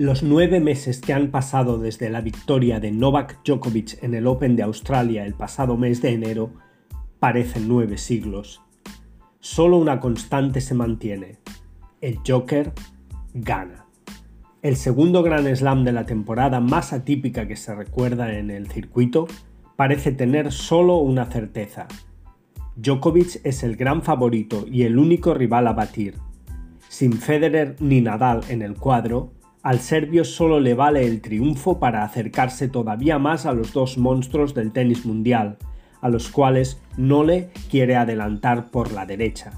Los nueve meses que han pasado desde la victoria de Novak Djokovic en el Open de Australia el pasado mes de enero parecen nueve siglos. Solo una constante se mantiene. El Joker gana. El segundo Grand Slam de la temporada más atípica que se recuerda en el circuito parece tener solo una certeza. Djokovic es el gran favorito y el único rival a batir. Sin Federer ni Nadal en el cuadro, al serbio solo le vale el triunfo para acercarse todavía más a los dos monstruos del tenis mundial, a los cuales no le quiere adelantar por la derecha.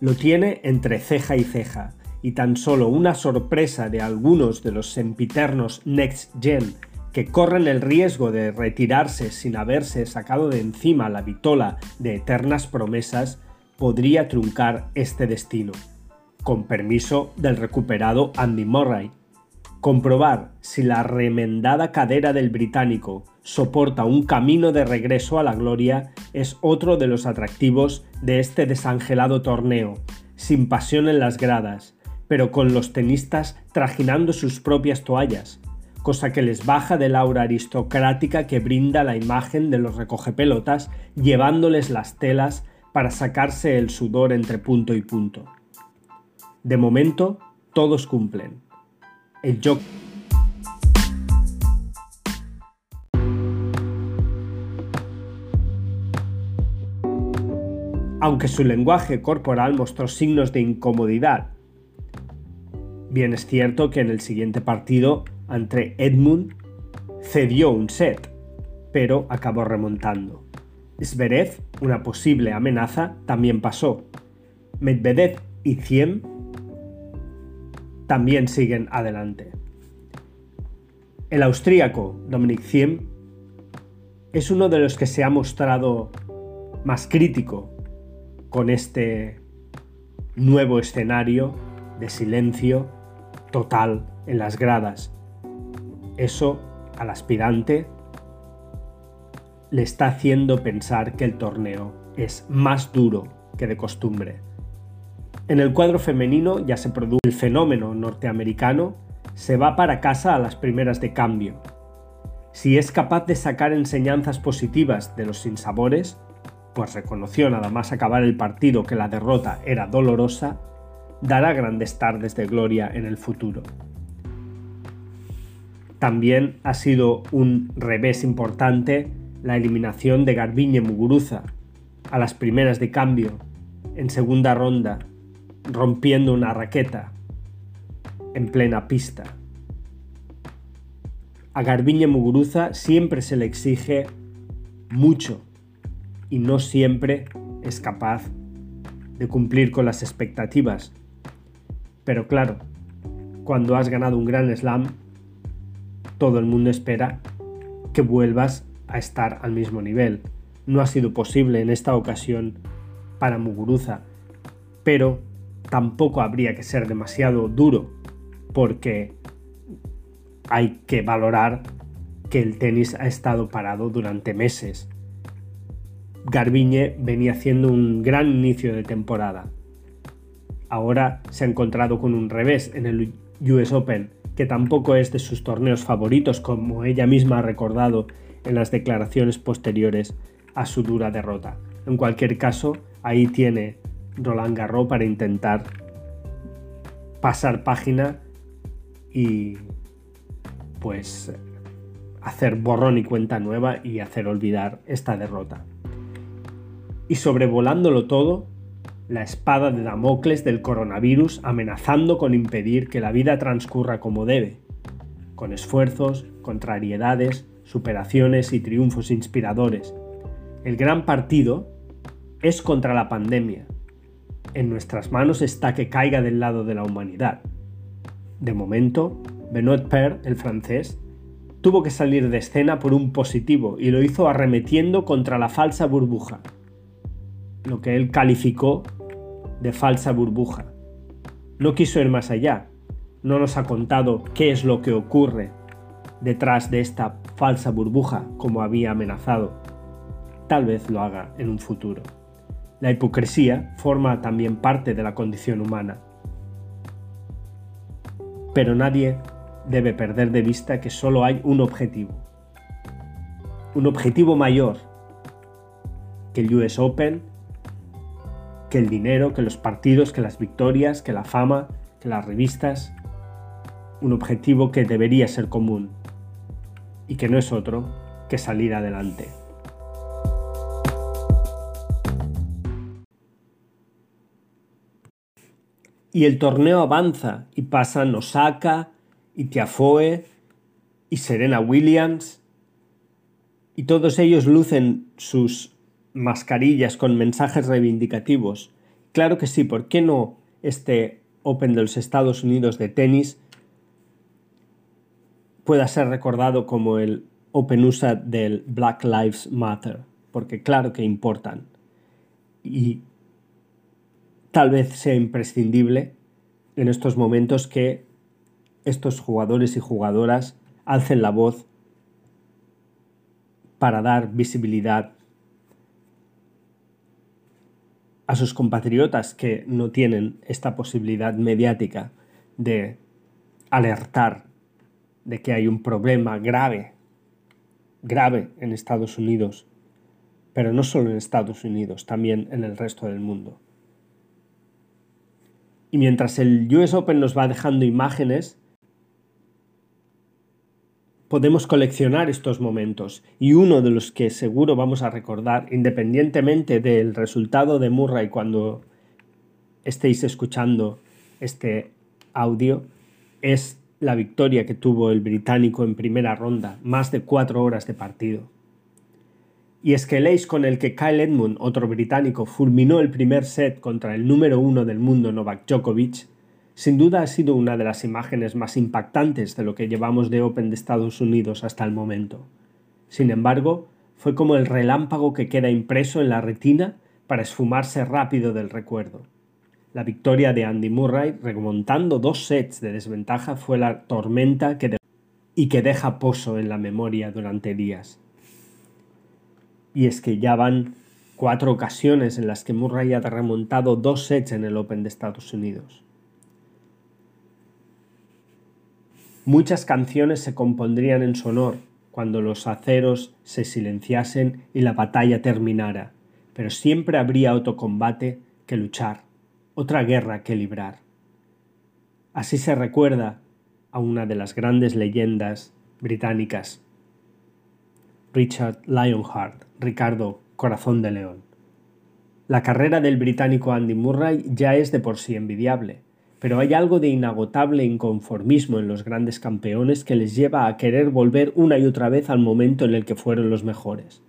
Lo tiene entre ceja y ceja, y tan solo una sorpresa de algunos de los sempiternos Next Gen que corren el riesgo de retirarse sin haberse sacado de encima la vitola de eternas promesas podría truncar este destino. Con permiso del recuperado Andy Murray, Comprobar si la remendada cadera del británico soporta un camino de regreso a la gloria es otro de los atractivos de este desangelado torneo, sin pasión en las gradas, pero con los tenistas trajinando sus propias toallas, cosa que les baja del aura aristocrática que brinda la imagen de los recogepelotas llevándoles las telas para sacarse el sudor entre punto y punto. De momento, todos cumplen el Joker. Aunque su lenguaje corporal mostró signos de incomodidad. Bien es cierto que en el siguiente partido ante Edmund cedió un set, pero acabó remontando. Zverev, una posible amenaza, también pasó. Medvedev y Ciem también siguen adelante. El austríaco Dominic Thiem es uno de los que se ha mostrado más crítico con este nuevo escenario de silencio total en las gradas. Eso al aspirante le está haciendo pensar que el torneo es más duro que de costumbre. En el cuadro femenino ya se produce el fenómeno norteamericano, se va para casa a las primeras de cambio. Si es capaz de sacar enseñanzas positivas de los sinsabores, pues reconoció nada más acabar el partido que la derrota era dolorosa, dará grandes tardes de gloria en el futuro. También ha sido un revés importante la eliminación de Garbiñe Muguruza a las primeras de cambio en segunda ronda rompiendo una raqueta en plena pista. A Garbiñe Muguruza siempre se le exige mucho y no siempre es capaz de cumplir con las expectativas. Pero claro, cuando has ganado un gran slam, todo el mundo espera que vuelvas a estar al mismo nivel. No ha sido posible en esta ocasión para Muguruza, pero tampoco habría que ser demasiado duro porque hay que valorar que el tenis ha estado parado durante meses. Garbiñe venía haciendo un gran inicio de temporada. Ahora se ha encontrado con un revés en el US Open, que tampoco es de sus torneos favoritos, como ella misma ha recordado en las declaraciones posteriores a su dura derrota. En cualquier caso, ahí tiene Roland Garros para intentar pasar página y pues hacer borrón y cuenta nueva y hacer olvidar esta derrota. Y sobrevolándolo todo, la espada de Damocles del coronavirus amenazando con impedir que la vida transcurra como debe, con esfuerzos, contrariedades, superaciones y triunfos inspiradores. El gran partido es contra la pandemia, en nuestras manos está que caiga del lado de la humanidad. De momento, Benoit Per, el francés, tuvo que salir de escena por un positivo y lo hizo arremetiendo contra la falsa burbuja, lo que él calificó de falsa burbuja. No quiso ir más allá, no nos ha contado qué es lo que ocurre detrás de esta falsa burbuja como había amenazado. Tal vez lo haga en un futuro. La hipocresía forma también parte de la condición humana. Pero nadie debe perder de vista que solo hay un objetivo. Un objetivo mayor que el US Open, que el dinero, que los partidos, que las victorias, que la fama, que las revistas. Un objetivo que debería ser común y que no es otro que salir adelante. Y el torneo avanza y pasan Osaka y Tiafoe y Serena Williams y todos ellos lucen sus mascarillas con mensajes reivindicativos. Claro que sí, ¿por qué no este Open de los Estados Unidos de tenis pueda ser recordado como el Open USA del Black Lives Matter? Porque claro que importan. Y tal vez sea imprescindible en estos momentos que estos jugadores y jugadoras alcen la voz para dar visibilidad a sus compatriotas que no tienen esta posibilidad mediática de alertar de que hay un problema grave, grave en Estados Unidos, pero no solo en Estados Unidos, también en el resto del mundo. Y mientras el US Open nos va dejando imágenes, podemos coleccionar estos momentos y uno de los que seguro vamos a recordar, independientemente del resultado de Murray cuando estéis escuchando este audio, es la victoria que tuvo el británico en primera ronda, más de cuatro horas de partido. Y es que el ace con el que Kyle Edmund, otro británico, fulminó el primer set contra el número uno del mundo Novak Djokovic, sin duda ha sido una de las imágenes más impactantes de lo que llevamos de Open de Estados Unidos hasta el momento. Sin embargo, fue como el relámpago que queda impreso en la retina para esfumarse rápido del recuerdo. La victoria de Andy Murray, remontando dos sets de desventaja, fue la tormenta que y que deja pozo en la memoria durante días y es que ya van cuatro ocasiones en las que Murray ha remontado dos sets en el Open de Estados Unidos. Muchas canciones se compondrían en su honor cuando los aceros se silenciasen y la batalla terminara, pero siempre habría otro combate que luchar, otra guerra que librar. Así se recuerda a una de las grandes leyendas británicas Richard Lionheart, Ricardo Corazón de León. La carrera del británico Andy Murray ya es de por sí envidiable, pero hay algo de inagotable inconformismo en los grandes campeones que les lleva a querer volver una y otra vez al momento en el que fueron los mejores.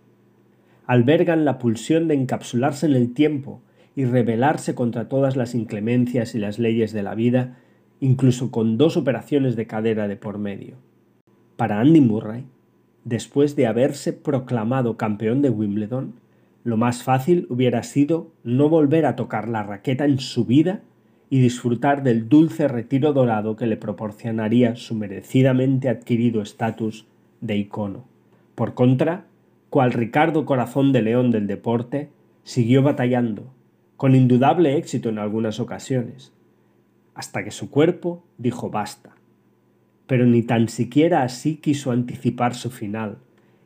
Albergan la pulsión de encapsularse en el tiempo y rebelarse contra todas las inclemencias y las leyes de la vida, incluso con dos operaciones de cadera de por medio. Para Andy Murray, después de haberse proclamado campeón de Wimbledon, lo más fácil hubiera sido no volver a tocar la raqueta en su vida y disfrutar del dulce retiro dorado que le proporcionaría su merecidamente adquirido estatus de icono. Por contra, cual Ricardo Corazón de León del deporte, siguió batallando, con indudable éxito en algunas ocasiones, hasta que su cuerpo dijo basta pero ni tan siquiera así quiso anticipar su final.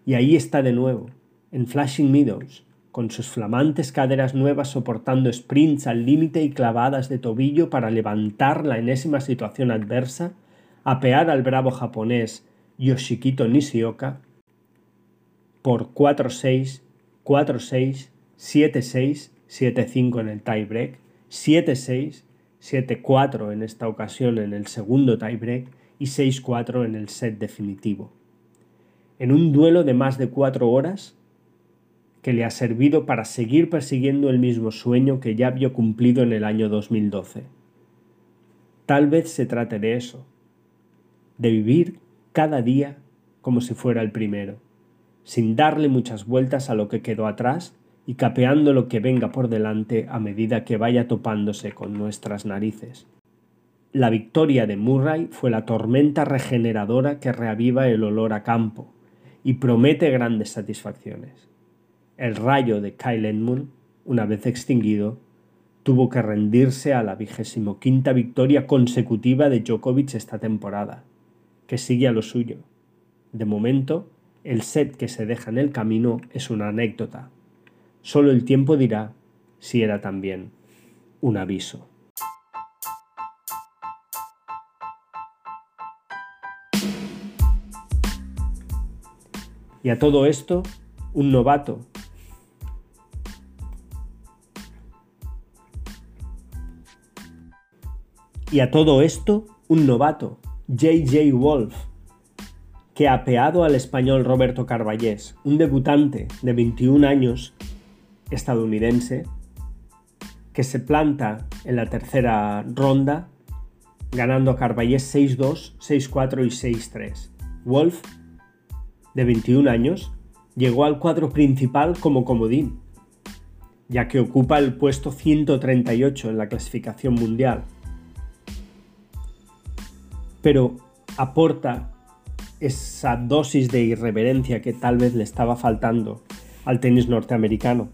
Y ahí está de nuevo, en Flashing Meadows, con sus flamantes caderas nuevas soportando sprints al límite y clavadas de tobillo para levantar la enésima situación adversa, apear al bravo japonés Yoshikito Nishioka por 4-6, 4-6, 7-6, 7-5 en el tiebreak, 7-6, 7-4 en esta ocasión en el segundo tiebreak y 6-4 en el set definitivo. En un duelo de más de cuatro horas que le ha servido para seguir persiguiendo el mismo sueño que ya había cumplido en el año 2012. Tal vez se trate de eso, de vivir cada día como si fuera el primero, sin darle muchas vueltas a lo que quedó atrás y capeando lo que venga por delante a medida que vaya topándose con nuestras narices. La victoria de Murray fue la tormenta regeneradora que reaviva el olor a campo y promete grandes satisfacciones. El rayo de Kyle Edmund, una vez extinguido, tuvo que rendirse a la vigésimo quinta victoria consecutiva de Djokovic esta temporada, que sigue a lo suyo. De momento, el set que se deja en el camino es una anécdota. Solo el tiempo dirá si era también un aviso. Y a todo esto, un novato. Y a todo esto, un novato, J.J. Wolf, que ha apeado al español Roberto Carballés, un debutante de 21 años estadounidense, que se planta en la tercera ronda, ganando a Carballés 6-2, 6-4 y 6-3. Wolf, de 21 años, llegó al cuadro principal como comodín, ya que ocupa el puesto 138 en la clasificación mundial. Pero aporta esa dosis de irreverencia que tal vez le estaba faltando al tenis norteamericano.